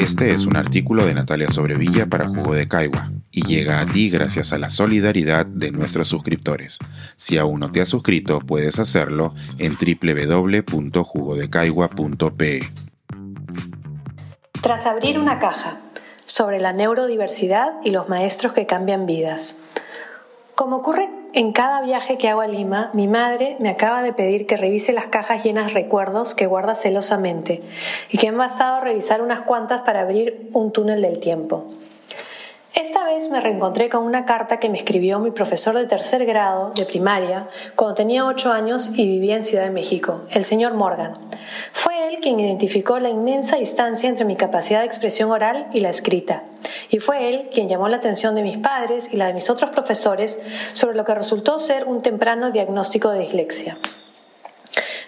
Este es un artículo de Natalia Sobrevilla para Jugo de Caigua y llega a ti gracias a la solidaridad de nuestros suscriptores. Si aún no te has suscrito, puedes hacerlo en www.jugodecaigua.pe. Tras abrir una caja sobre la neurodiversidad y los maestros que cambian vidas. Como ocurre en cada viaje que hago a Lima, mi madre me acaba de pedir que revise las cajas llenas de recuerdos que guarda celosamente y que han bastado a revisar unas cuantas para abrir un túnel del tiempo. Esta vez me reencontré con una carta que me escribió mi profesor de tercer grado de primaria cuando tenía ocho años y vivía en Ciudad de México, el señor Morgan. Fue él quien identificó la inmensa distancia entre mi capacidad de expresión oral y la escrita. Y fue él quien llamó la atención de mis padres y la de mis otros profesores sobre lo que resultó ser un temprano diagnóstico de dislexia.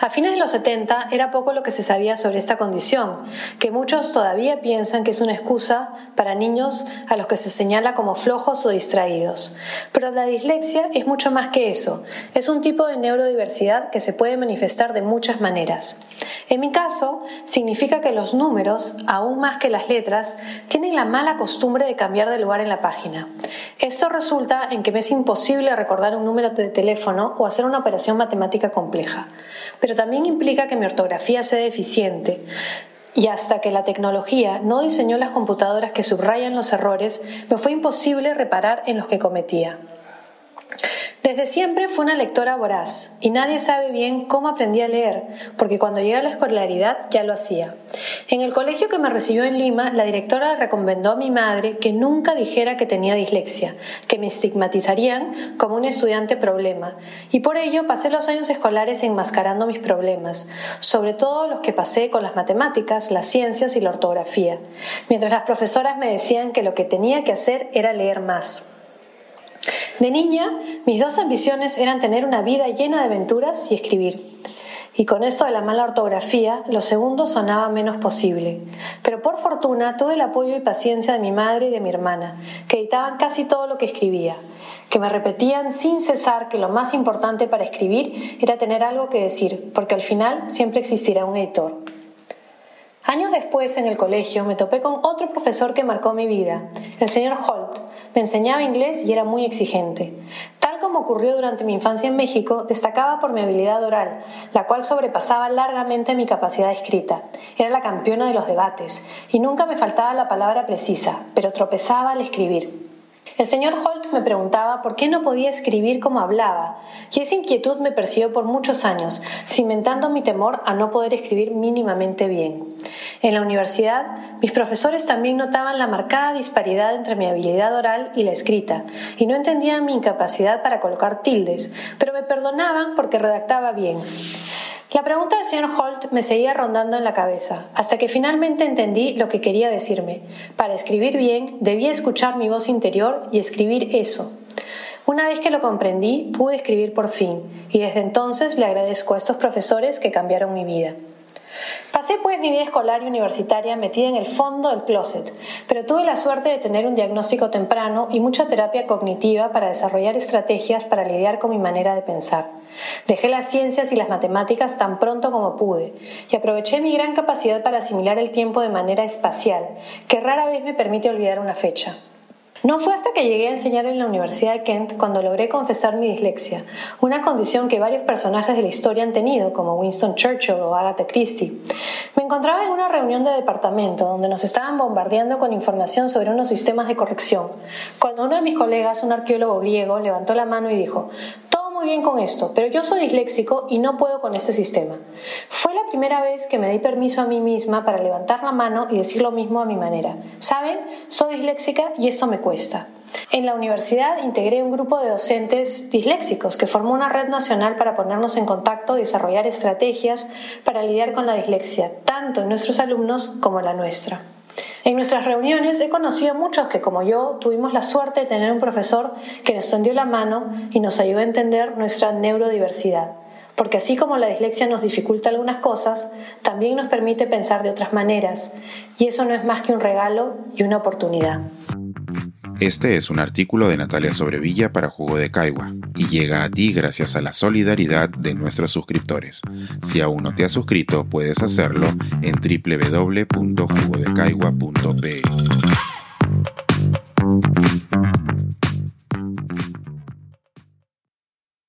A fines de los 70 era poco lo que se sabía sobre esta condición, que muchos todavía piensan que es una excusa para niños a los que se señala como flojos o distraídos. Pero la dislexia es mucho más que eso, es un tipo de neurodiversidad que se puede manifestar de muchas maneras. En mi caso, significa que los números, aún más que las letras, tienen la mala costumbre de cambiar de lugar en la página. Esto resulta en que me es imposible recordar un número de teléfono o hacer una operación matemática compleja pero también implica que mi ortografía sea deficiente. Y hasta que la tecnología no diseñó las computadoras que subrayan los errores, me fue imposible reparar en los que cometía. Desde siempre fue una lectora voraz y nadie sabe bien cómo aprendí a leer, porque cuando llegué a la escolaridad ya lo hacía. En el colegio que me recibió en Lima, la directora recomendó a mi madre que nunca dijera que tenía dislexia, que me estigmatizarían como un estudiante problema, y por ello pasé los años escolares enmascarando mis problemas, sobre todo los que pasé con las matemáticas, las ciencias y la ortografía, mientras las profesoras me decían que lo que tenía que hacer era leer más. De niña, mis dos ambiciones eran tener una vida llena de aventuras y escribir. Y con esto de la mala ortografía, lo segundo sonaba menos posible. Pero por fortuna tuve el apoyo y paciencia de mi madre y de mi hermana, que editaban casi todo lo que escribía, que me repetían sin cesar que lo más importante para escribir era tener algo que decir, porque al final siempre existirá un editor. Años después, en el colegio, me topé con otro profesor que marcó mi vida, el señor Holt, me enseñaba inglés y era muy exigente. Tal como ocurrió durante mi infancia en México, destacaba por mi habilidad oral, la cual sobrepasaba largamente mi capacidad escrita. Era la campeona de los debates y nunca me faltaba la palabra precisa, pero tropezaba al escribir. El señor Holt me preguntaba por qué no podía escribir como hablaba, y esa inquietud me persiguió por muchos años, cimentando mi temor a no poder escribir mínimamente bien. En la universidad, mis profesores también notaban la marcada disparidad entre mi habilidad oral y la escrita, y no entendían mi incapacidad para colocar tildes, pero me perdonaban porque redactaba bien. La pregunta del señor Holt me seguía rondando en la cabeza, hasta que finalmente entendí lo que quería decirme. Para escribir bien, debía escuchar mi voz interior y escribir eso. Una vez que lo comprendí, pude escribir por fin, y desde entonces le agradezco a estos profesores que cambiaron mi vida. Pasé pues mi vida escolar y universitaria metida en el fondo del closet, pero tuve la suerte de tener un diagnóstico temprano y mucha terapia cognitiva para desarrollar estrategias para lidiar con mi manera de pensar. Dejé las ciencias y las matemáticas tan pronto como pude y aproveché mi gran capacidad para asimilar el tiempo de manera espacial, que rara vez me permite olvidar una fecha. No fue hasta que llegué a enseñar en la Universidad de Kent cuando logré confesar mi dislexia, una condición que varios personajes de la historia han tenido, como Winston Churchill o Agatha Christie. Me encontraba en una reunión de departamento donde nos estaban bombardeando con información sobre unos sistemas de corrección, cuando uno de mis colegas, un arqueólogo griego, levantó la mano y dijo, bien con esto, pero yo soy disléxico y no puedo con este sistema. Fue la primera vez que me di permiso a mí misma para levantar la mano y decir lo mismo a mi manera. ¿Saben? Soy disléxica y esto me cuesta. En la universidad integré un grupo de docentes disléxicos que formó una red nacional para ponernos en contacto y desarrollar estrategias para lidiar con la dislexia, tanto en nuestros alumnos como en la nuestra. En nuestras reuniones he conocido a muchos que, como yo, tuvimos la suerte de tener un profesor que nos tendió la mano y nos ayudó a entender nuestra neurodiversidad. Porque así como la dislexia nos dificulta algunas cosas, también nos permite pensar de otras maneras, y eso no es más que un regalo y una oportunidad. Este es un artículo de Natalia Sobrevilla para Jugo de Caigua y llega a ti gracias a la solidaridad de nuestros suscriptores. Si aún no te has suscrito, puedes hacerlo en www.jugodecaigua.pe.